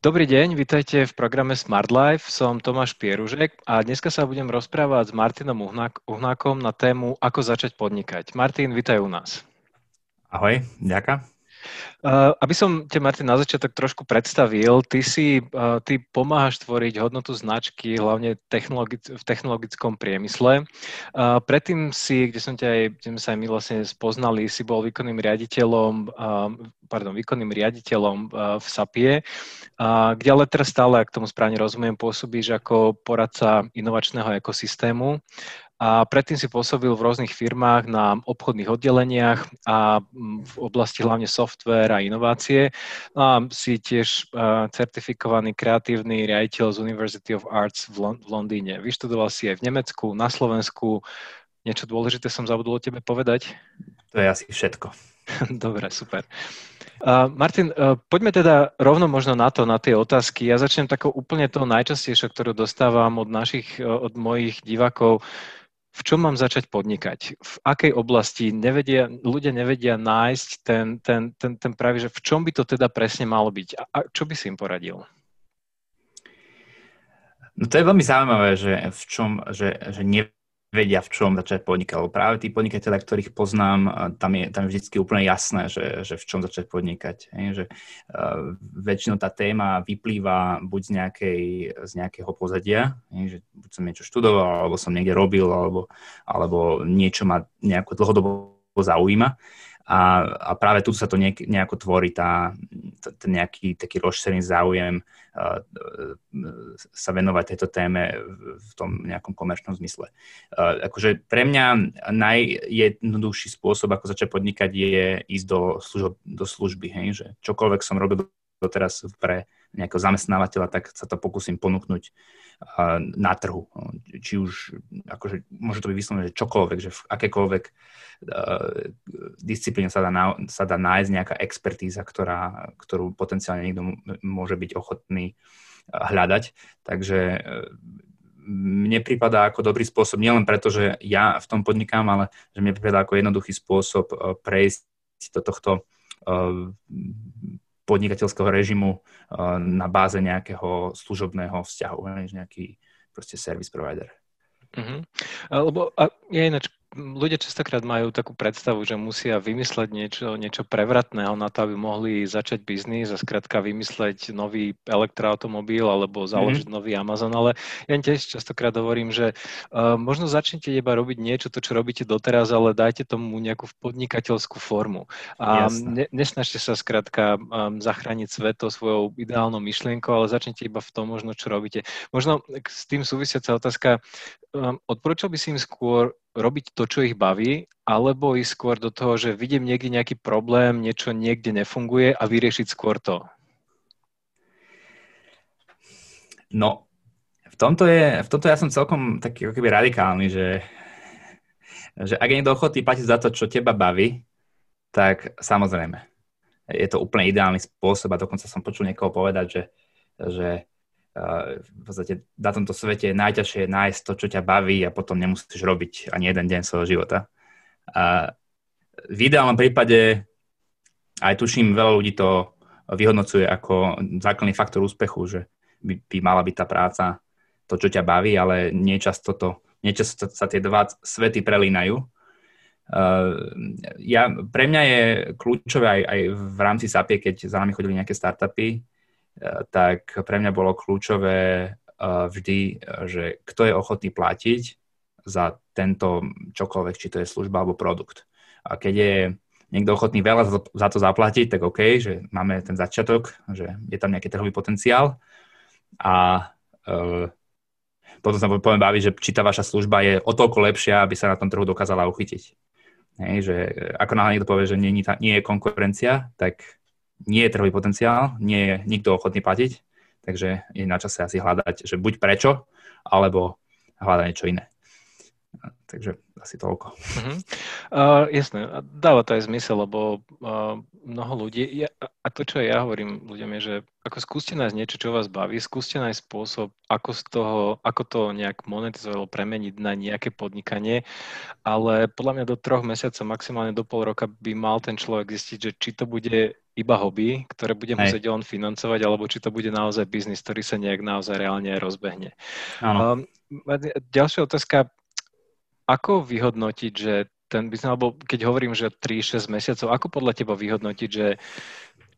Dobrý deň, vítajte v programe Smart Life. Som Tomáš Pieružek a dneska sa budem rozprávať s Martinom Uhnákom na tému Ako začať podnikať. Martin, vítaj u nás. Ahoj, ďakujem. Uh, aby som ťa, Martin, na začiatok trošku predstavil, ty si, uh, ty pomáhaš tvoriť hodnotu značky, hlavne technologi- v technologickom priemysle. Uh, predtým si, kde som ťa aj, kde sme sa aj my vlastne spoznali, si bol výkonným riaditeľom, pardon, výkonným riaditeľom v SAPie, kde ale teraz stále, ak tomu správne rozumiem, pôsobíš ako poradca inovačného ekosystému a predtým si pôsobil v rôznych firmách na obchodných oddeleniach a mm, v oblasti hlavne software a inovácie. No a si tiež certifikovaný kreatívny riaditeľ z University of Arts v, Londýne. Vyštudoval si aj v Nemecku, na Slovensku. Niečo dôležité som zabudol o tebe povedať? To je asi všetko. Dobre, super. Uh, Martin, uh, poďme teda rovno možno na to, na tie otázky. Ja začnem takou úplne toho najčastejšou, ktorú dostávam od našich, uh, od mojich divákov v čom mám začať podnikať? V akej oblasti nevedia, ľudia nevedia nájsť ten, ten, ten, ten pravý, že v čom by to teda presne malo byť? A, a čo by si im poradil? No to je veľmi zaujímavé, že v čom, že, že ne, vedia, v čom začať podnikať. Lebo práve tí podnikateľe, ktorých poznám, tam je, tam je vždy úplne jasné, že, že v čom začať podnikať. Hej? Že, uh, väčšinou tá téma vyplýva buď z, nejakej, z nejakého pozadia, hej? že buď som niečo študoval, alebo som niekde robil, alebo, alebo niečo ma nejako dlhodobo zaujíma. A, a práve tu sa to nejak, nejako tvorí tá, ten nejaký taký rozšírený záujem uh, sa venovať tejto téme v tom nejakom komerčnom zmysle. Uh, akože pre mňa najjednoduchší spôsob, ako začať podnikať, je ísť do, služb, do služby. Hej? Že čokoľvek som robil doteraz pre nejakého zamestnávateľa, tak sa to pokúsim ponúknuť na trhu. Či už, akože, môže to byť vyslovené, že čokoľvek, že v akékoľvek uh, disciplíne sa dá, sa dá nájsť nejaká expertíza, ktorá, ktorú potenciálne niekto môže byť ochotný hľadať. Takže mne prípada ako dobrý spôsob, nielen preto, že ja v tom podnikám, ale že mne prípada ako jednoduchý spôsob prejsť do tohto podnikateľského režimu eh, na báze nejakého služobného vzťahu, nejaký proste service provider. Uh-huh. Lebo a ja ináč ľudia častokrát majú takú predstavu, že musia vymysleť niečo, niečo prevratného na to, aby mohli začať biznis a skrátka vymysleť nový elektroautomobil alebo mhm. založiť mm-hmm. nový Amazon, ale ja tiež častokrát hovorím, že uh, možno začnite iba robiť niečo, to, čo robíte doteraz, ale dajte tomu nejakú podnikateľskú formu. A ne, nesnažte sa skrátka um, zachrániť svet svojou ideálnou myšlienkou, ale začnite iba v tom možno, čo robíte. Možno s tým súvisiaca otázka, um, odporúčal by si im skôr robiť to, čo ich baví, alebo ísť skôr do toho, že vidím niekde nejaký problém, niečo niekde nefunguje a vyriešiť skôr to? No, v tomto, je, v tomto ja som celkom taký ako keby radikálny, že, že ak je niekto ochotný platiť za to, čo teba baví, tak samozrejme. Je to úplne ideálny spôsob a dokonca som počul niekoho povedať, že, že v podstate na tomto svete je najťažšie nájsť to, čo ťa baví a potom nemusíš robiť ani jeden deň svojho života. A v ideálnom prípade aj tuším, veľa ľudí to vyhodnocuje ako základný faktor úspechu, že by, by mala byť tá práca to, čo ťa baví, ale niečasto, to, niečasto sa tie dva svety prelínajú. Uh, ja, pre mňa je kľúčové aj, aj v rámci SAPie, keď za nami chodili nejaké startupy, tak pre mňa bolo kľúčové vždy, že kto je ochotný platiť za tento čokoľvek, či to je služba alebo produkt. A keď je niekto ochotný veľa za to zaplatiť, tak OK, že máme ten začiatok, že je tam nejaký trhový potenciál a uh, potom sa poviem baviť, že či tá vaša služba je o toľko lepšia, aby sa na tom trhu dokázala uchytiť. Hej, že ako náhle niekto povie, že nie, nie je konkurencia, tak nie je trhový potenciál, nie je nikto ochotný platiť, takže je na čase asi hľadať, že buď prečo, alebo hľadať niečo iné. Takže asi toľko. Uh-huh. Uh, jasné, dáva to aj zmysel, lebo uh, mnoho ľudí, ja, a to, čo ja hovorím ľuďom je, že ako skúste nájsť niečo, čo vás baví, skúste nájsť spôsob, ako, z toho, ako to nejak monetizovalo, premeniť na nejaké podnikanie, ale podľa mňa do troch mesiacov, maximálne do pol roka by mal ten človek zistiť, že či to bude iba hobby, ktoré bude Hej. musieť on financovať, alebo či to bude naozaj biznis, ktorý sa nejak naozaj reálne rozbehne. Um, ďalšia otázka, ako vyhodnotiť, že ten biznis, alebo keď hovorím, že 3-6 mesiacov, ako podľa teba vyhodnotiť, že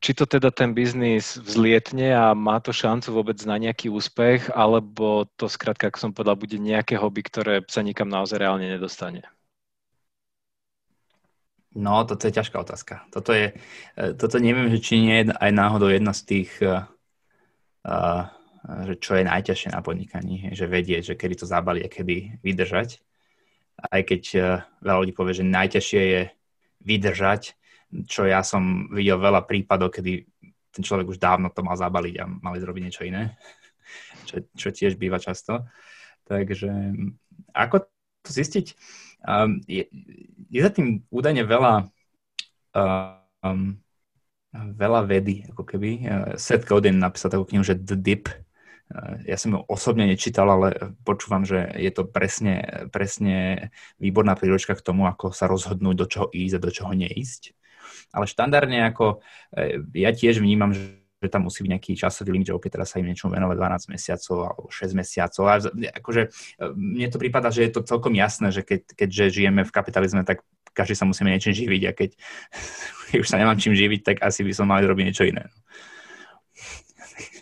či to teda ten biznis vzlietne a má to šancu vôbec na nejaký úspech, alebo to skrátka, ako som povedal, bude nejaké hobby, ktoré sa nikam naozaj reálne nedostane? No, toto je ťažká otázka. Toto je, e, toto neviem, že či nie je aj náhodou jedna z tých, uh, že čo je najťažšie na podnikaní, že vedieť, že kedy to zabali a kedy vydržať. Aj keď uh, veľa ľudí povie, že najťažšie je vydržať, čo ja som videl veľa prípadov, kedy ten človek už dávno to mal zabaliť a mali zrobiť niečo iné, čo, čo tiež býva často. Takže ako to zistiť? Um, je, je za tým údajne veľa um, veľa vedy, ako keby. Uh, Seth Godin napísal takú knihu, že The Dip. Uh, ja som ju osobne nečítal, ale počúvam, že je to presne, presne výborná príročka k tomu, ako sa rozhodnúť, do čoho ísť a do čoho neísť ale štandardne ako e, ja tiež vnímam, že že tam musí byť nejaký časový limit, že OK, teraz sa im niečo venovať 12 mesiacov alebo 6 mesiacov. A akože e, mne to prípada, že je to celkom jasné, že keď, keďže žijeme v kapitalizme, tak každý sa musíme niečím živiť a keď už sa nemám čím živiť, tak asi by som mal robiť niečo iné.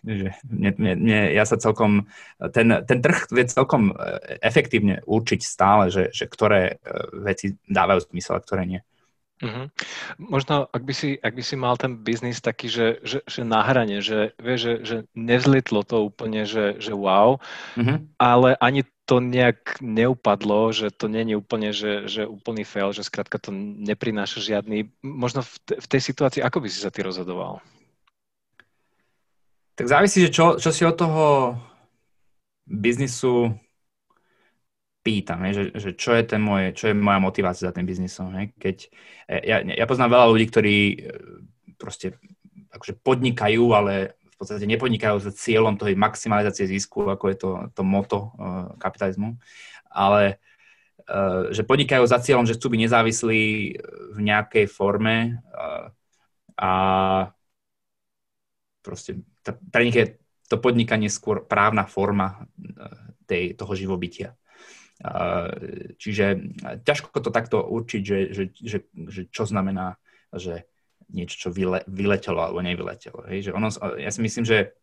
Že mne, mne, mne, ja sa celkom, ten, ten trh vie celkom e, efektívne určiť stále, že, že ktoré veci dávajú zmysel a ktoré nie. Uh-huh. Možno, ak by, si, ak by si mal ten biznis taký, že, že, že na hrane, že, vie, že, že nevzlietlo to úplne, že, že wow, uh-huh. ale ani to nejak neupadlo, že to nie je úplne, že, že úplný fail, že skrátka to neprináša žiadny, možno v, te, v tej situácii, ako by si sa ty rozhodoval? Tak závisí, že čo, čo si od toho biznisu pýtam, že, že čo, je ten môj, čo je moja motivácia za tým biznisom. He? Keď, e, ja, ja poznám veľa ľudí, ktorí e, proste akože podnikajú, ale v podstate nepodnikajú za cieľom toho maximalizácie zisku, ako je to, to moto uh, kapitalizmu, ale uh, že podnikajú za cieľom, že chcú byť nezávislí v nejakej forme uh, a proste pre nich je to podnikanie skôr právna forma tej, toho živobytia. Čiže ťažko to takto určiť, že, že, že, že čo znamená, že niečo, čo vyle, vyletelo alebo nevyletelo. Hej? Že ono, ja si myslím, že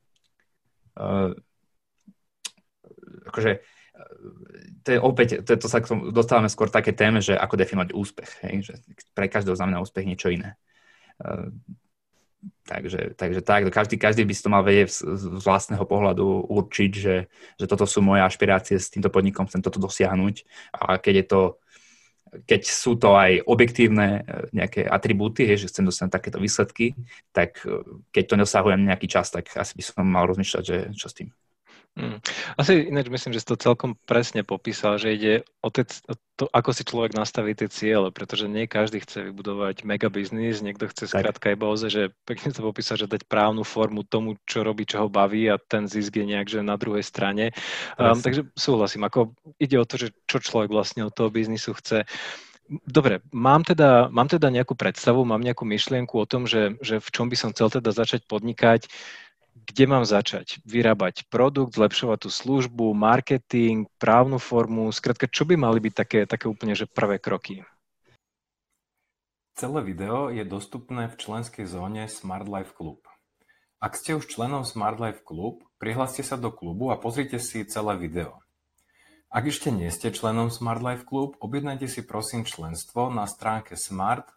uh, akože to je opäť, to, to sa dostávame skôr také téme, že ako definovať úspech. Hej? Že pre každého znamená úspech niečo iné. Uh, Takže, takže tak, každý, každý by si to mal vedieť z, z vlastného pohľadu určiť, že, že toto sú moje ašpirácie s týmto podnikom, chcem toto dosiahnuť a keď je to keď sú to aj objektívne e, nejaké atribúty, že chcem dosiahnuť takéto výsledky, tak e, keď to nedosahujem nejaký čas, tak asi by som mal rozmýšľať, že čo s tým. Hmm. Asi ináč myslím, že si to celkom presne popísal, že ide o, te, o to, ako si človek nastaví tie ciele, pretože nie každý chce vybudovať mega biznis, niekto chce skrátka iba oze, že pekne to popísal, že dať právnu formu tomu, čo robí, čo ho baví a ten zisk je nejak, že na druhej strane. Um, takže súhlasím, ako ide o to, že čo človek vlastne od toho biznisu chce. Dobre, mám teda, mám teda nejakú predstavu, mám nejakú myšlienku o tom, že, že v čom by som chcel teda začať podnikať kde mám začať? Vyrábať produkt, zlepšovať tú službu, marketing, právnu formu, skrátka, čo by mali byť také, také úplne že prvé kroky? Celé video je dostupné v členskej zóne Smart Life Club. Ak ste už členom Smart Life Club, prihláste sa do klubu a pozrite si celé video. Ak ešte nie ste členom Smart Life Club, objednajte si prosím členstvo na stránke smart